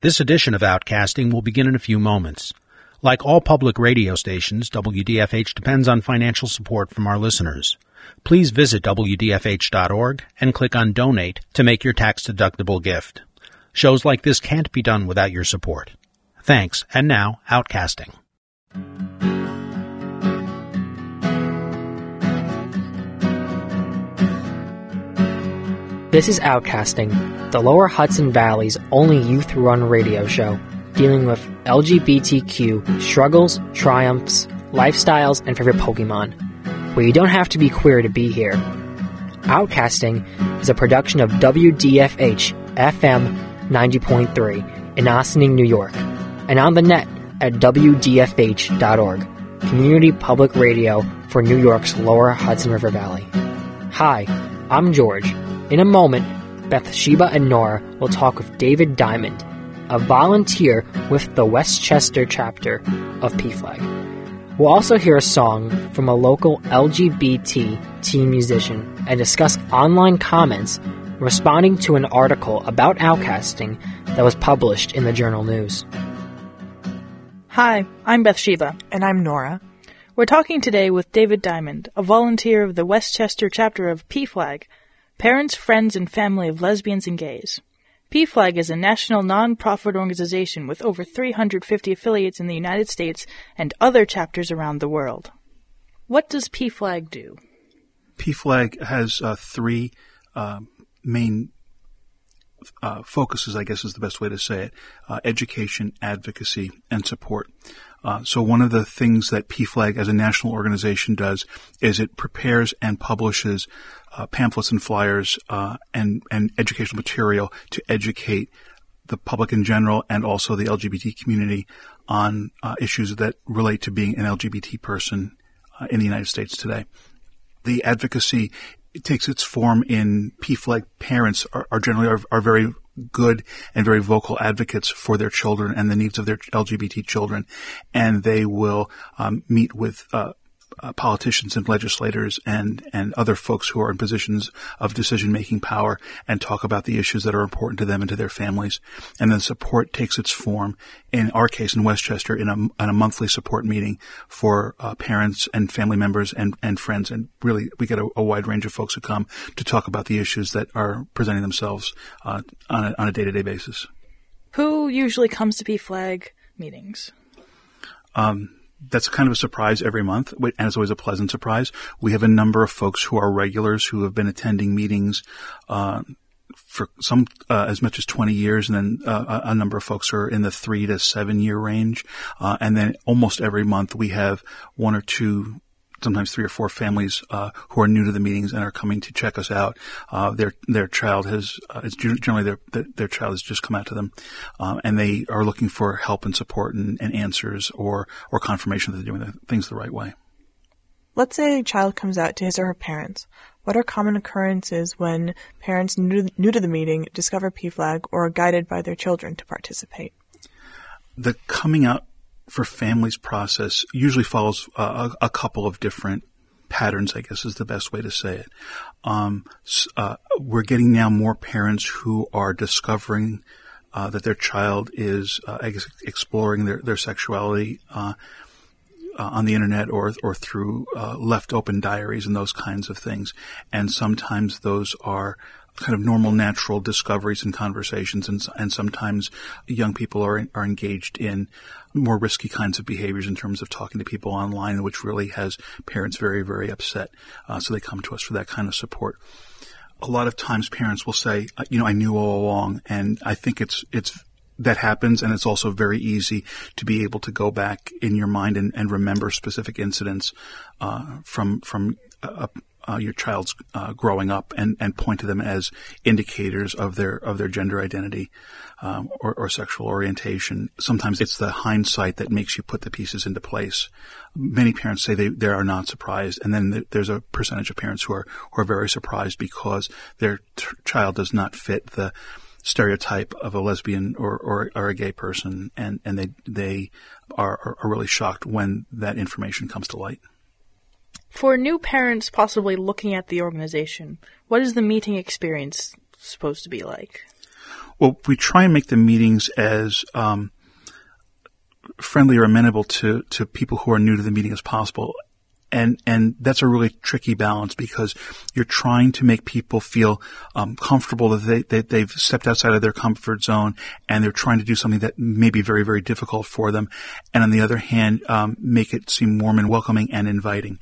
This edition of Outcasting will begin in a few moments. Like all public radio stations, WDFH depends on financial support from our listeners. Please visit WDFH.org and click on Donate to make your tax deductible gift. Shows like this can't be done without your support. Thanks, and now, Outcasting. This is Outcasting, the Lower Hudson Valley's only youth run radio show dealing with LGBTQ struggles, triumphs, lifestyles, and favorite Pokemon, where you don't have to be queer to be here. Outcasting is a production of WDFH FM 90.3 in Ossining, New York, and on the net at WDFH.org, community public radio for New York's lower Hudson River Valley. Hi, I'm George. In a moment, Bathsheba and Nora will talk with David Diamond, a volunteer with the Westchester chapter of PFLAG. We'll also hear a song from a local LGBT teen musician and discuss online comments responding to an article about outcasting that was published in the Journal News. Hi, I'm Bathsheba. And I'm Nora. We're talking today with David Diamond, a volunteer of the Westchester chapter of PFLAG, Parents, Friends, and Family of Lesbians and Gays. PFLAG is a national non-profit organization with over 350 affiliates in the United States and other chapters around the world. What does PFLAG do? PFLAG has uh, three uh, main uh, focuses, I guess is the best way to say it uh, education, advocacy, and support. Uh, so, one of the things that PFLAG as a national organization does is it prepares and publishes uh, pamphlets and flyers uh, and, and educational material to educate the public in general and also the LGBT community on uh, issues that relate to being an LGBT person in the United States today. The advocacy it takes its form in PFLAG parents are, are generally are, are, very good and very vocal advocates for their children and the needs of their LGBT children, and they will um, meet with uh, uh, politicians and legislators and and other folks who are in positions of decision making power and talk about the issues that are important to them and to their families. And then support takes its form in our case in Westchester in a, in a monthly support meeting for uh, parents and family members and and friends. And really, we get a, a, wide range of folks who come to talk about the issues that are presenting themselves uh, on a, on a day to day basis. Who usually comes to PFLAG meetings? Um, that's kind of a surprise every month, and it's always a pleasant surprise. We have a number of folks who are regulars who have been attending meetings uh, for some uh, as much as 20 years, and then uh, a number of folks are in the three to seven year range. Uh, and then almost every month we have one or two sometimes three or four families uh, who are new to the meetings and are coming to check us out. Uh, their their child has uh, it's generally their their child has just come out to them, um, and they are looking for help and support and, and, answers or or confirmation that they're doing the things the right way. Let's say a child comes out to his or her parents. What are common occurrences when parents new to, new to the meeting discover PFLAG or are guided by their children to participate? The coming out for families process usually follows a, a, couple of different patterns, I guess is the best way to say it. Um, uh, we're getting now more parents who are discovering uh, that their child is uh, I guess exploring their, their sexuality uh, uh, on the internet or or through uh, left open diaries and those kinds of things. And sometimes those are kind of normal, natural discoveries and conversations, and and sometimes young people are are engaged in more risky kinds of behaviors in terms of talking to people online, which really has parents very very upset. Uh, so they come to us for that kind of support. A lot of times, parents will say, uh, "You know, I knew all along," and I think it's it's that happens, and it's also very easy to be able to go back in your mind and, and remember specific incidents uh, from from a, uh, your child's uh, growing up and, and point to them as indicators of their of their gender identity um, or, or, sexual orientation. Sometimes it's the hindsight that makes you put the pieces into place. Many parents say they, they are not surprised, and then there's a percentage of parents who are who are very surprised because their t- child does not fit the stereotype of a lesbian or, or, or, a gay person, and, and they they are, are really shocked when that information comes to light. For new parents possibly looking at the organization, what is the meeting experience supposed to be like? Well, we try and make the meetings as um, friendly or amenable to, to people who are new to the meeting as possible. And, and that's a really tricky balance because you're trying to make people feel um, comfortable that they, that they've stepped outside of their comfort zone and they're trying to do something that may be very, very difficult for them. And on the other hand, um, make it seem warm and welcoming and inviting.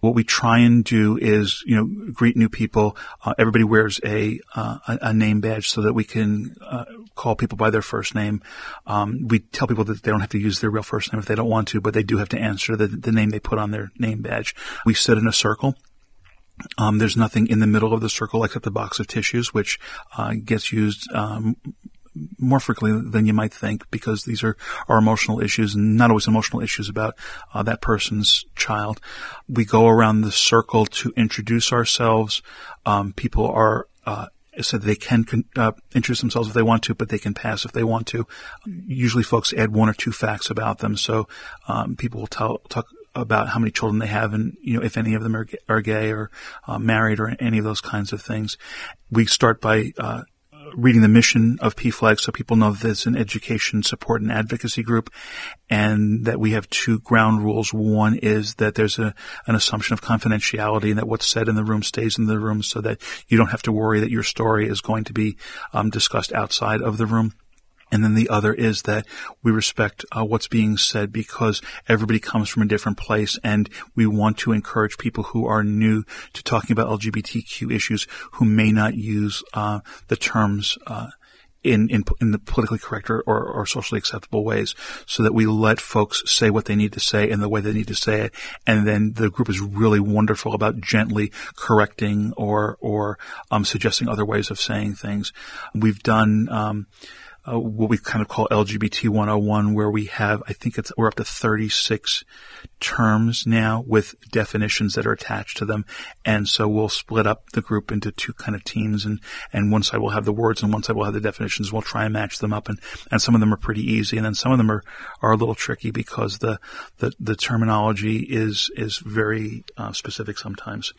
What we try and do is, you know, greet new people. Uh, everybody wears a, uh, a name badge so that we can uh, call people by their first name. Um, we tell people that they don't have to use their real first name if they don't want to, but they do have to answer the, the name they put on their name badge. We sit in a circle. Um, there's nothing in the middle of the circle except a box of tissues, which uh, gets used um, more frequently than you might think because these are, are emotional issues and not always emotional issues about uh, that person's child. We go around the circle to introduce ourselves. Um, people are uh, said they can uh, introduce themselves if they want to, but they can pass if they want to. Usually, folks add one or two facts about them, so um, people will tell, talk about how many children they have, and you know if any of them are, are gay or uh, married or any of those kinds of things. We start by uh, reading the mission of PFLAG so people know that it's an education support and advocacy group and that we have two ground rules. One is that there's a, an assumption of confidentiality and that what's said in the room stays in the room so that you don't have to worry that your story is going to be um, discussed outside of the room. And then the other is that we respect uh, what's being said because everybody comes from a different place and we want to encourage people who are new to talking about LGBTQ issues who may not use uh, the terms uh, in, in, in the politically correct or, or, or, socially acceptable ways so that we let folks say what they need to say in the way they need to say it. And then the group is really wonderful about gently correcting or, or, um, suggesting other ways of saying things. We've done, um, uh, what we kind of call LGBT 101, where we have, I think it's, we're up to 36 terms now with definitions that are attached to them. And so we'll split up the group into two kind of teams and, and one side will have the words and one side will have the definitions. We'll try and match them up and, and some of them are pretty easy and then some of them are, are a little tricky because the, the, the terminology is, is very uh, specific sometimes.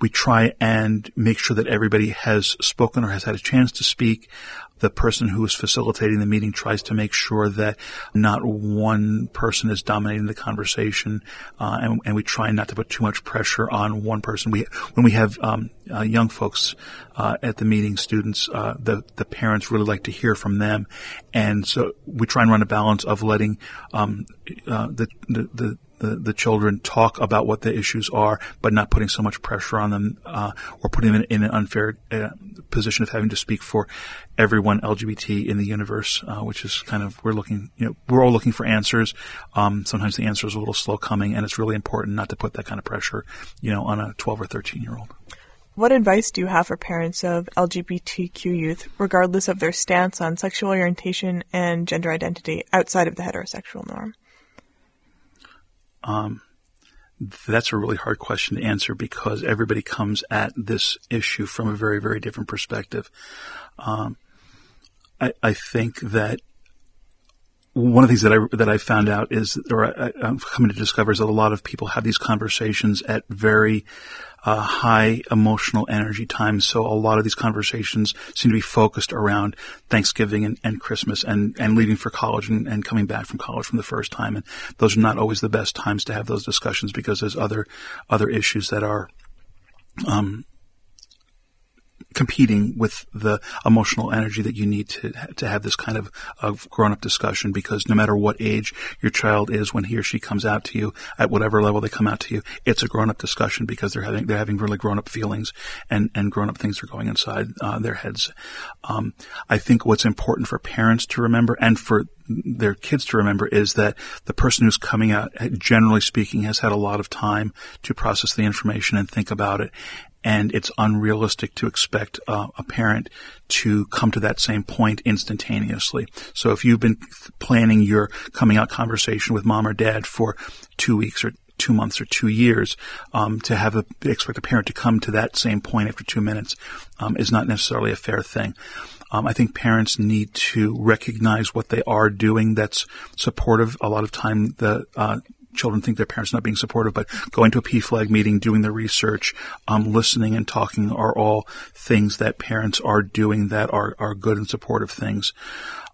We try and make sure that everybody has spoken or has had a chance to speak the person who is facilitating the meeting tries to make sure that not one person is dominating the conversation, uh, and, and, we try not to put too much pressure on one person. We when we have um, uh, young folks uh, at the meeting, students, uh, the the parents really like to hear from them, and so we try and run a balance of letting um, uh, the, the the the, the children talk about what the issues are, but not putting so much pressure on them uh, or putting them in, in an unfair uh, position of having to speak for everyone LGBT in the universe, uh, which is kind of we're looking, you know, we're all looking for answers. Um, sometimes the answer is a little slow coming, and it's really important not to put that kind of pressure, you know, on a 12 or 13 year old. What advice do you have for parents of LGBTQ youth, regardless of their stance on sexual orientation and gender identity outside of the heterosexual norm? Um, that's a really hard question to answer because everybody comes at this issue from a very, very different perspective. Um, I, I, think that one of the things that I that I found out is, or I, am coming to discover, is that a lot of people have these conversations at very uh, high emotional energy times. So a lot of these conversations seem to be focused around Thanksgiving and, and Christmas and, and leaving for college and, and coming back from college from the first time. And those are not always the best times to have those discussions because there's other other issues that are um, competing with the emotional energy that you need to to have this kind of, of grown up discussion because no matter what age your child is when he or she comes out to you at whatever level they come out to you it's a grown up discussion because they're having they're having really grown up feelings and and grown up things are going inside uh, their heads. Um, I think what's important for parents to remember and for their kids to remember is that the person who's coming out, generally speaking, has had a lot of time to process the information and think about it and it's unrealistic to expect uh, a parent to come to that same point instantaneously. So if you've been planning your coming out conversation with mom or dad for two weeks or two months or two years, um, to have a, expect a parent to come to that same point after two minutes um, is not necessarily a fair thing. Um, I think parents need to recognize what they are doing that's supportive. A lot of time the uh, children think their parents are not being supportive, but going to a PFLAG meeting, doing the research, um, listening and talking are all things that parents are doing that are, are good and supportive things.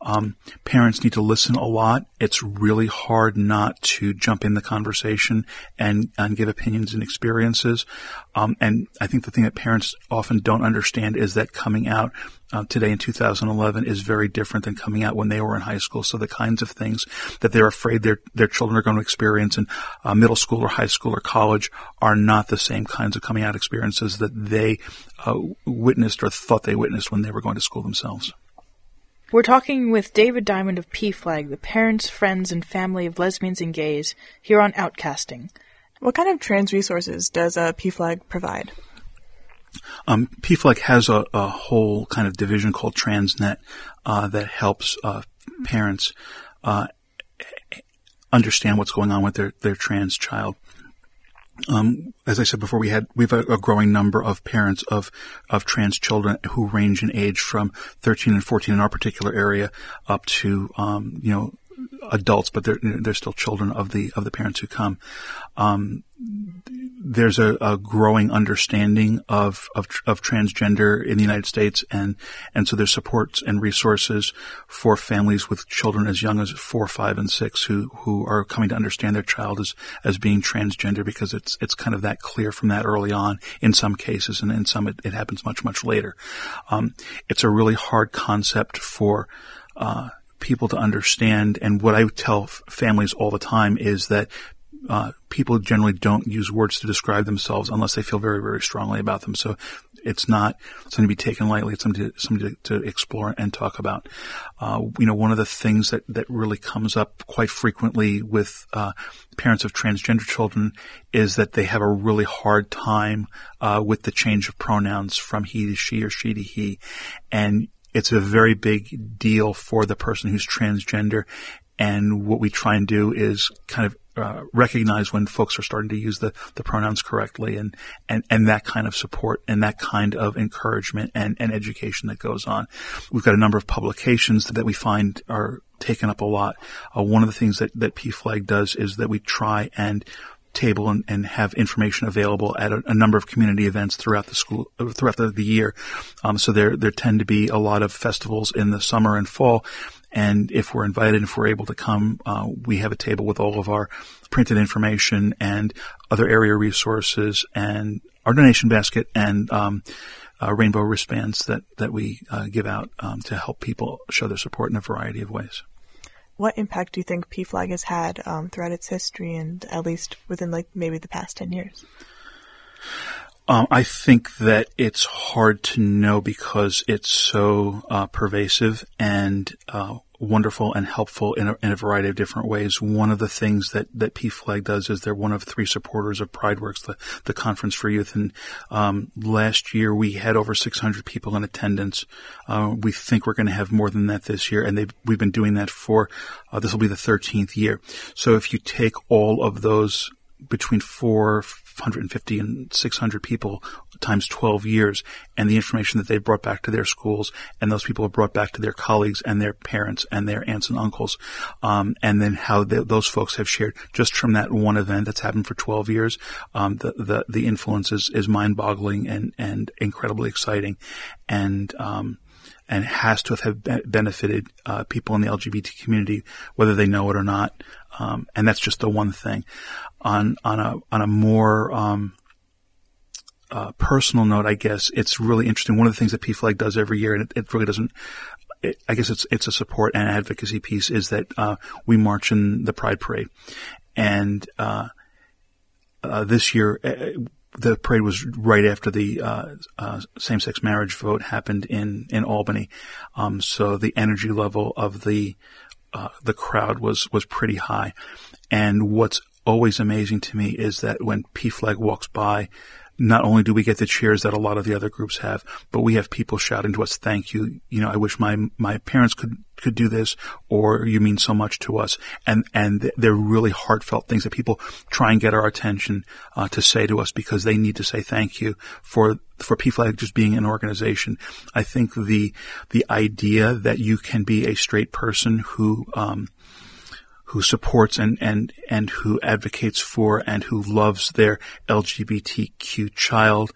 Um, parents need to listen a lot. It's really hard not to jump in the conversation and, and give opinions and experiences. Um, and I think the thing that parents often don't understand is that coming out uh, today in 2011 is very different than coming out when they were in high school. So the kinds of things that they're afraid their their children are going to experience in uh, middle school or high school or college are not the same kinds of coming out experiences that they uh, witnessed or thought they witnessed when they were going to school themselves. We're talking with David Diamond of PFLAG, the parents, friends, and family of lesbians and gays, here on Outcasting. What kind of trans resources does a PFLAG provide? Um, PFLAG has a, a, whole kind of division called Transnet uh, that helps uh, parents uh, understand what's going on with their, their trans child. Um, as I said before, we had we've a, a, growing number of parents of of trans children who range in age from 13 and 14 in our particular area up to um, you know adults, but they're they're still children of the of the parents who come. Um, there's a, a, growing understanding of, of, of transgender in the United States, and and so there's supports and resources for families with children as young as four, five, and six who who are coming to understand their child as as being transgender because it's it's kind of that clear from that early on in some cases, and in some it, it happens much much later. Um, it's a really hard concept for. Uh, people to understand. And what I tell families all the time is that uh, people generally don't use words to describe themselves unless they feel very, very strongly about them. So it's not something to be taken lightly. It's something to, something to, to explore and talk about. Uh, you know, one of the things that, that really comes up quite frequently with uh, parents of transgender children is that they have a really hard time uh, with the change of pronouns from he to she or she to he, and it's a very big deal for the person who's transgender. And what we try and do is kind of uh, recognize when folks are starting to use the, the pronouns correctly and, and, and that kind of support and that kind of encouragement and, and education that goes on. We've got a number of publications that we find are taken up a lot. Uh, one of the things that, that PFLAG does is that we try and table and, and have information available at a, a, number of community events throughout the school throughout the, the year. Um, so there there tend to be a lot of festivals in the summer and fall. And if we're invited, and if we're able to come, uh, we have a table with all of our printed information and other area resources and our donation basket and um, uh, rainbow wristbands that that we uh, give out um, to help people show their support in a variety of ways what impact do you think PFLAG has had um, throughout its history and at least within like maybe the past 10 years? Um, I think that it's hard to know because it's so uh, pervasive and uh, wonderful and helpful in a, in a, variety of different ways. One of the things that, that PFLAG does is they're one of three supporters of PrideWorks, the, the conference for youth. And um, last year we had over 600 people in attendance. Uh, we think we're going to have more than that this year, and we've been doing that for uh, this will be the 13th year. So if you take all of those between 450 and 600 people times 12 years and the information that they brought back to their schools and those people have brought back to their colleagues and their parents and their aunts and uncles. Um, and then how they, those folks have shared just from that one event that's happened for 12 years. Um, the, the, the influence is, is mind boggling and, and incredibly exciting. And, um, and has to have benefited uh, people in the LGBT community, whether they know it or not. Um, and that's just the one thing on on a on a more um, uh, personal note, I guess it's really interesting. One of the things that PFLAG does every year, and it, it really doesn't. I guess it's it's a support and advocacy piece. Is that uh, we march in the Pride Parade, and uh, uh this year uh, the parade was right after the uh, uh, same-sex marriage vote happened in in Albany, um, so the energy level of the uh, the crowd was was pretty high. And what's always amazing to me is that when PFLAG walks by, not only do we get the cheers that a lot of the other groups have, but we have people shouting to us, thank you. You know, I wish my, my parents could, could do this or you mean so much to us. And, and they're really heartfelt things that people try and get our attention, uh, to say to us because they need to say thank you for, for PFLAG just being an organization. I think the, the idea that you can be a straight person who, um, who supports and, and, and who advocates for and who loves their LGBTQ child,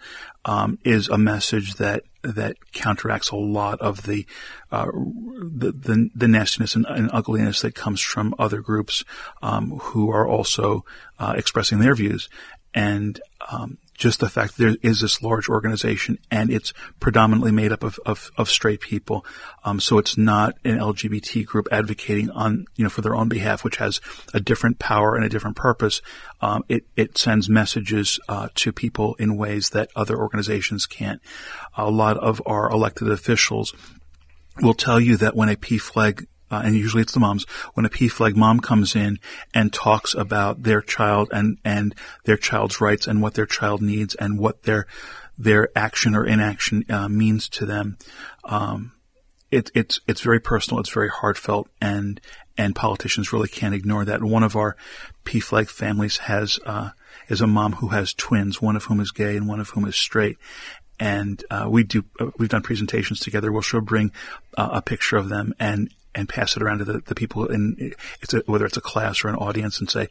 um, is a message that, that counteracts a lot of the, uh, the, the, the, nastiness and, and, ugliness that comes from other groups, um, who are also, uh, expressing their views. And, um, just the fact there is this large organization and it's predominantly made up of, of, of straight people. Um, so it's not an LGBT group advocating on, you know, for their own behalf, which has a different power and a different purpose. Um, it, it sends messages, uh, to people in ways that other organizations can't. A lot of our elected officials will tell you that when a P PFLAG uh, and usually it's the moms, when a PFLAG mom comes in and talks about their child and, and their child's rights and what their child needs and what their, their action or inaction, uh, means to them, um, it, it's, it's very personal, it's very heartfelt, and, and politicians really can't ignore that. One of our PFLAG families has, uh, is a mom who has twins, one of whom is gay and one of whom is straight and uh, we do uh, we've done presentations together. We'll she'll bring uh, a picture of them and and pass it around to the, the people in it's a, whether it's a class or an audience and say,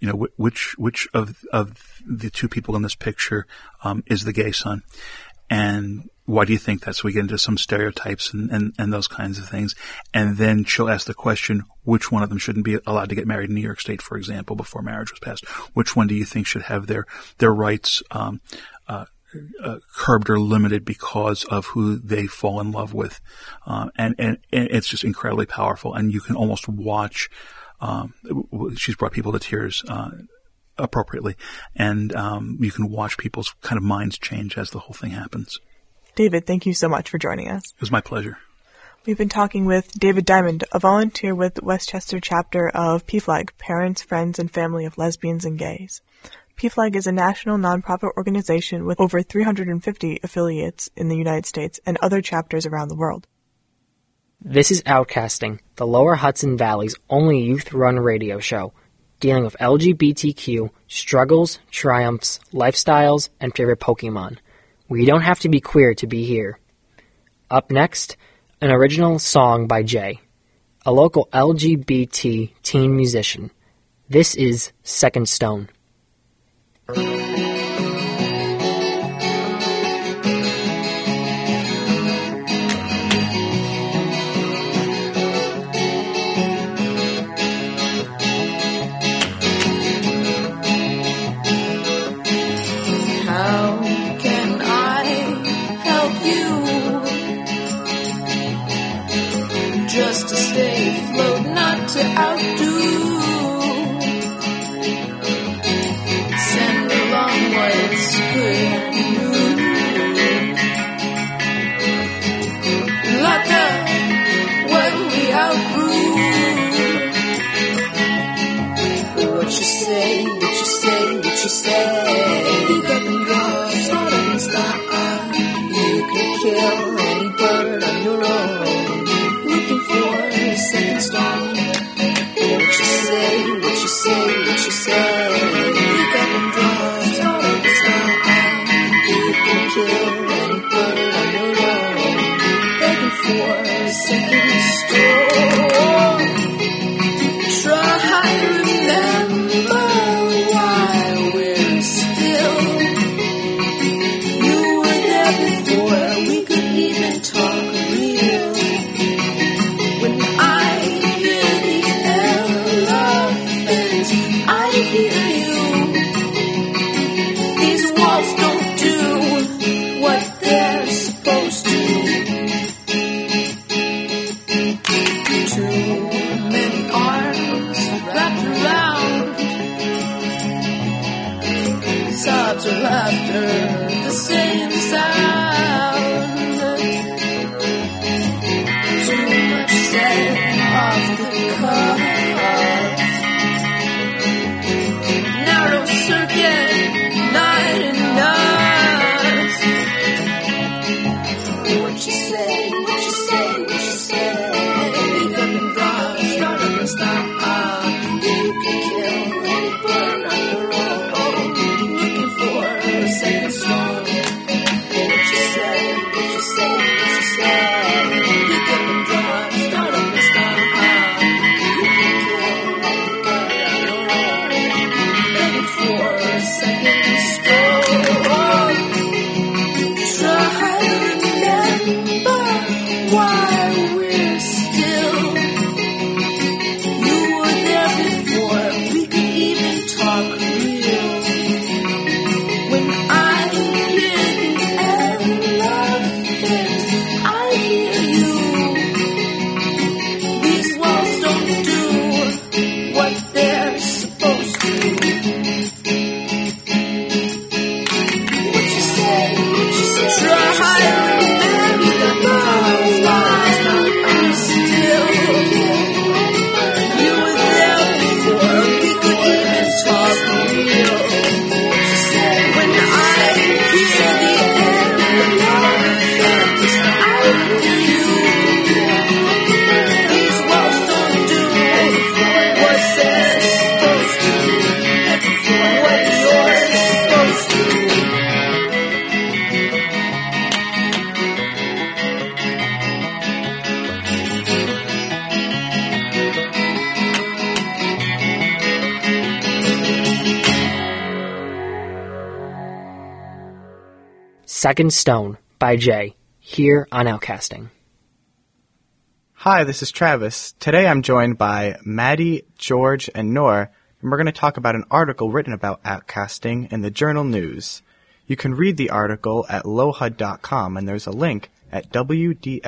you know, which which of of the two people in this picture um, is the gay son, and why do you think that? So we get into some stereotypes and, and, and those kinds of things. And then she'll ask the question, which one of them shouldn't be allowed to get married in New York State, for example, before marriage was passed? Which one do you think should have their, their rights, um, uh, curbed or limited because of who they fall in love with, uh, and, and, and it's just incredibly powerful. And you can almost watch. Um, she's brought people to tears uh, appropriately, and um, you can watch people's kind of minds change as the whole thing happens. David, thank you so much for joining us. It was my pleasure. We've been talking with David Diamond, a volunteer with the Westchester chapter of PFLAG, Parents, Friends, and Family of Lesbians and Gays. PFLAG is a national nonprofit organization with over 350 affiliates in the United States and other chapters around the world. This is Outcasting, the Lower Hudson Valley's only youth run radio show, dealing with LGBTQ struggles, triumphs, lifestyles, and favorite Pokemon. We don't have to be queer to be here. Up next, an original song by Jay, a local LGBT teen musician. This is Second Stone. Just Second Stone by Jay, here on Outcasting. Hi, this is Travis. Today I'm joined by Maddie, George, and Nora, and we're going to talk about an article written about outcasting in the Journal News. You can read the article at lohud.com, and there's a link at wdfh.org.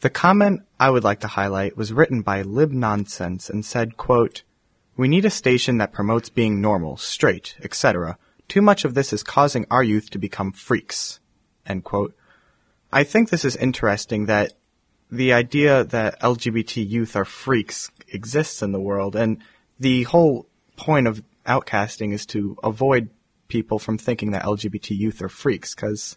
The comment I would like to highlight was written by Lib Nonsense and said, quote, We need a station that promotes being normal, straight, etc. Too much of this is causing our youth to become freaks. End quote. I think this is interesting that the idea that LGBT youth are freaks exists in the world, and the whole point of outcasting is to avoid people from thinking that LGBT youth are freaks, because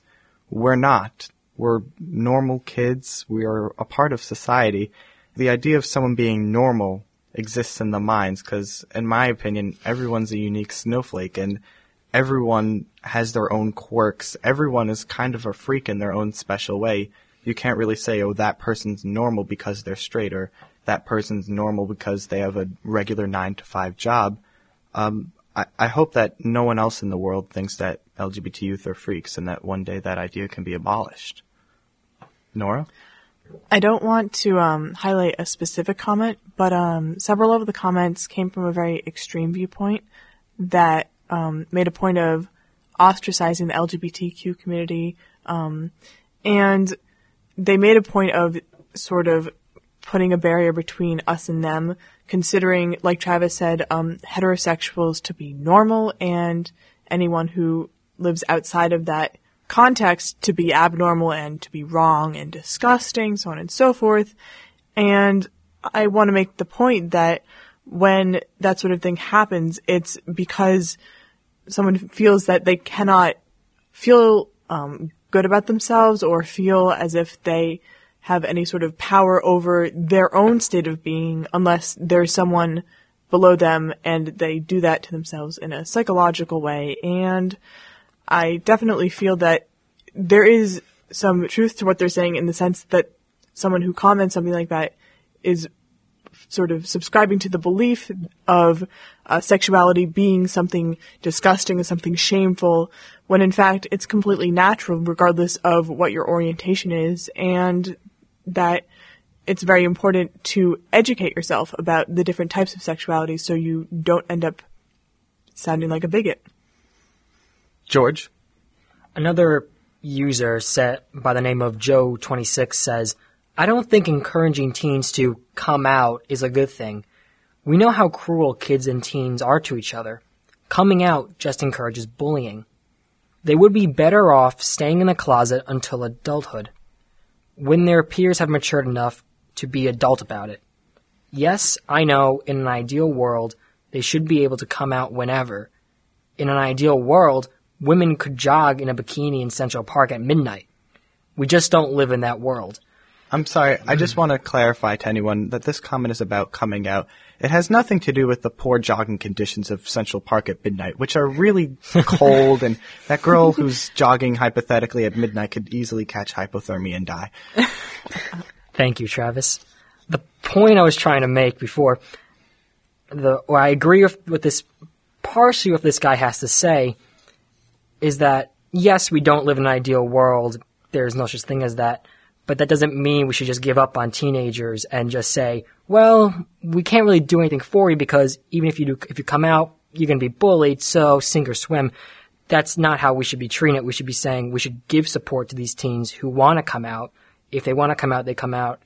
we're not. We're normal kids. We are a part of society. The idea of someone being normal exists in the minds because, in my opinion, everyone's a unique snowflake and everyone has their own quirks. Everyone is kind of a freak in their own special way. You can't really say, oh, that person's normal because they're straight or that person's normal because they have a regular nine to five job. Um, I, I hope that no one else in the world thinks that LGBT youth are freaks and that one day that idea can be abolished. Nora? I don't want to um, highlight a specific comment, but um, several of the comments came from a very extreme viewpoint that um, made a point of ostracizing the LGBTQ community, um, and they made a point of sort of putting a barrier between us and them, considering, like Travis said, um, heterosexuals to be normal and anyone who lives outside of that context to be abnormal and to be wrong and disgusting, so on and so forth. And I want to make the point that when that sort of thing happens, it's because someone feels that they cannot feel um, good about themselves or feel as if they have any sort of power over their own state of being unless there's someone below them and they do that to themselves in a psychological way. And I definitely feel that there is some truth to what they're saying in the sense that someone who comments something like that is sort of subscribing to the belief of uh, sexuality being something disgusting and something shameful, when in fact it's completely natural regardless of what your orientation is, and that it's very important to educate yourself about the different types of sexuality so you don't end up sounding like a bigot. George? Another user set by the name of Joe26 says, I don't think encouraging teens to come out is a good thing. We know how cruel kids and teens are to each other. Coming out just encourages bullying. They would be better off staying in the closet until adulthood, when their peers have matured enough to be adult about it. Yes, I know, in an ideal world, they should be able to come out whenever. In an ideal world, women could jog in a bikini in Central Park at midnight. We just don't live in that world. I'm sorry, I just mm. want to clarify to anyone that this comment is about coming out. It has nothing to do with the poor jogging conditions of Central Park at midnight, which are really cold, and that girl who's jogging hypothetically at midnight could easily catch hypothermia and die. Thank you, Travis. The point I was trying to make before, the or I agree with, with this partially what this guy has to say, is that yes, we don't live in an ideal world. There's no such thing as that. But that doesn't mean we should just give up on teenagers and just say, well, we can't really do anything for you because even if you do, if you come out, you're going to be bullied. So sink or swim. That's not how we should be treating it. We should be saying we should give support to these teens who want to come out. If they want to come out, they come out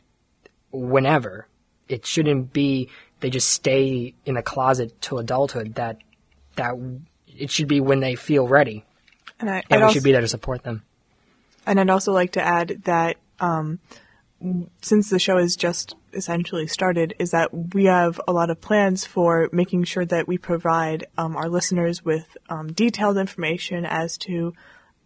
whenever. It shouldn't be they just stay in the closet till adulthood. That that it should be when they feel ready, And I, and we also- should be there to support them. And I'd also like to add that um, since the show has just essentially started, is that we have a lot of plans for making sure that we provide um, our listeners with um, detailed information as to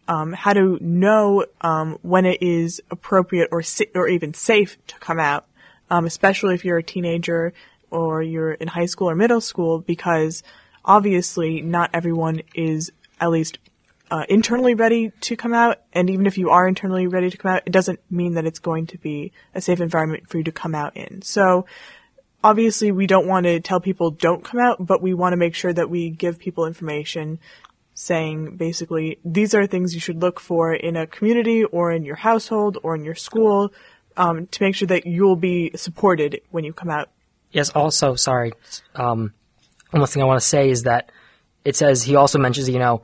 um, how to know um, when it is appropriate or sa- or even safe to come out, um, especially if you're a teenager or you're in high school or middle school, because obviously not everyone is at least uh, internally ready to come out, and even if you are internally ready to come out, it doesn't mean that it's going to be a safe environment for you to come out in. So, obviously, we don't want to tell people don't come out, but we want to make sure that we give people information saying basically these are things you should look for in a community or in your household or in your school um, to make sure that you'll be supported when you come out. Yes, also, sorry. Um, one thing I want to say is that it says he also mentions, you know,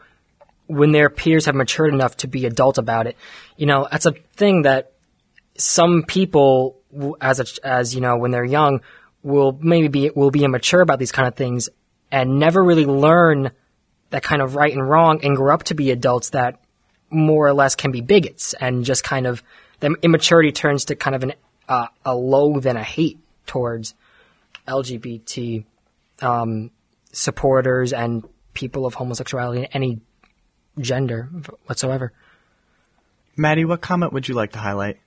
when their peers have matured enough to be adult about it. You know, that's a thing that some people, as a, as you know, when they're young, will maybe be will be immature about these kind of things and never really learn that kind of right and wrong and grow up to be adults that more or less can be bigots and just kind of the immaturity turns to kind of an uh, a loathe and a hate towards LGBT um, supporters and people of homosexuality, and any gender whatsoever. Maddie, what comment would you like to highlight?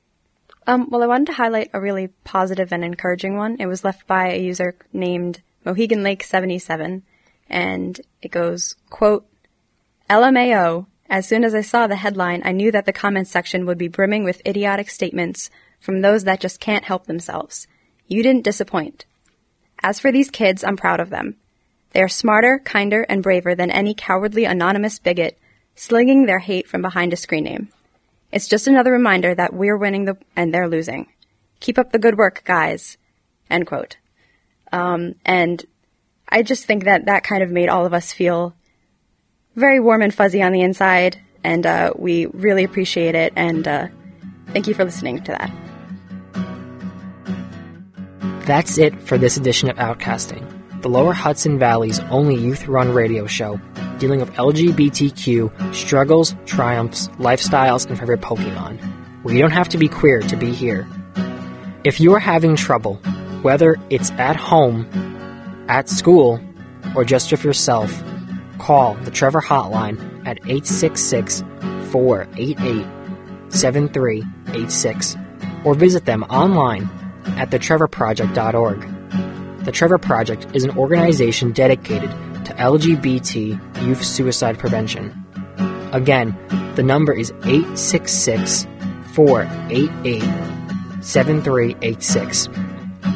Um, well, I wanted to highlight a really positive and encouraging one. It was left by a user named Mohegan Lake 77, and it goes, quote, LMAO, as soon as I saw the headline, I knew that the comments section would be brimming with idiotic statements from those that just can't help themselves. You didn't disappoint. As for these kids, I'm proud of them. They are smarter, kinder, and braver than any cowardly anonymous bigot slinging their hate from behind a screen name. It's just another reminder that we're winning the, and they're losing. Keep up the good work, guys. End quote. Um, and I just think that that kind of made all of us feel very warm and fuzzy on the inside, and uh, we really appreciate it. And uh, thank you for listening to that. That's it for this edition of Outcasting, the Lower Hudson Valley's only youth run radio show dealing with LGBTQ struggles, triumphs, lifestyles, and favorite Pokemon, you don't have to be queer to be here. If you are having trouble, whether it's at home, at school, or just with yourself, call the Trevor Hotline at 866 488 7386 or visit them online at thetrevorproject.org. The Trevor Project is an organization dedicated to LGBT youth suicide prevention. Again, the number is 866 488 7386.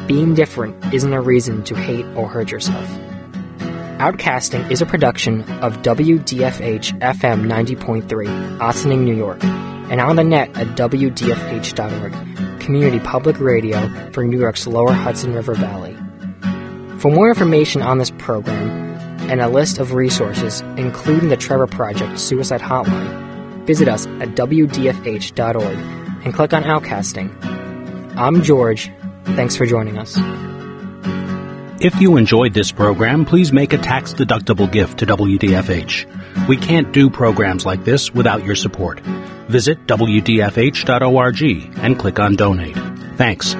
Being different isn't a reason to hate or hurt yourself. Outcasting is a production of WDFH FM 90.3, Ossining, New York, and on the net at WDFH.org, community public radio for New York's lower Hudson River Valley. For more information on this program and a list of resources, including the Trevor Project Suicide Hotline, visit us at WDFH.org and click on Outcasting. I'm George. Thanks for joining us. If you enjoyed this program, please make a tax deductible gift to WDFH. We can't do programs like this without your support. Visit WDFH.org and click on Donate. Thanks.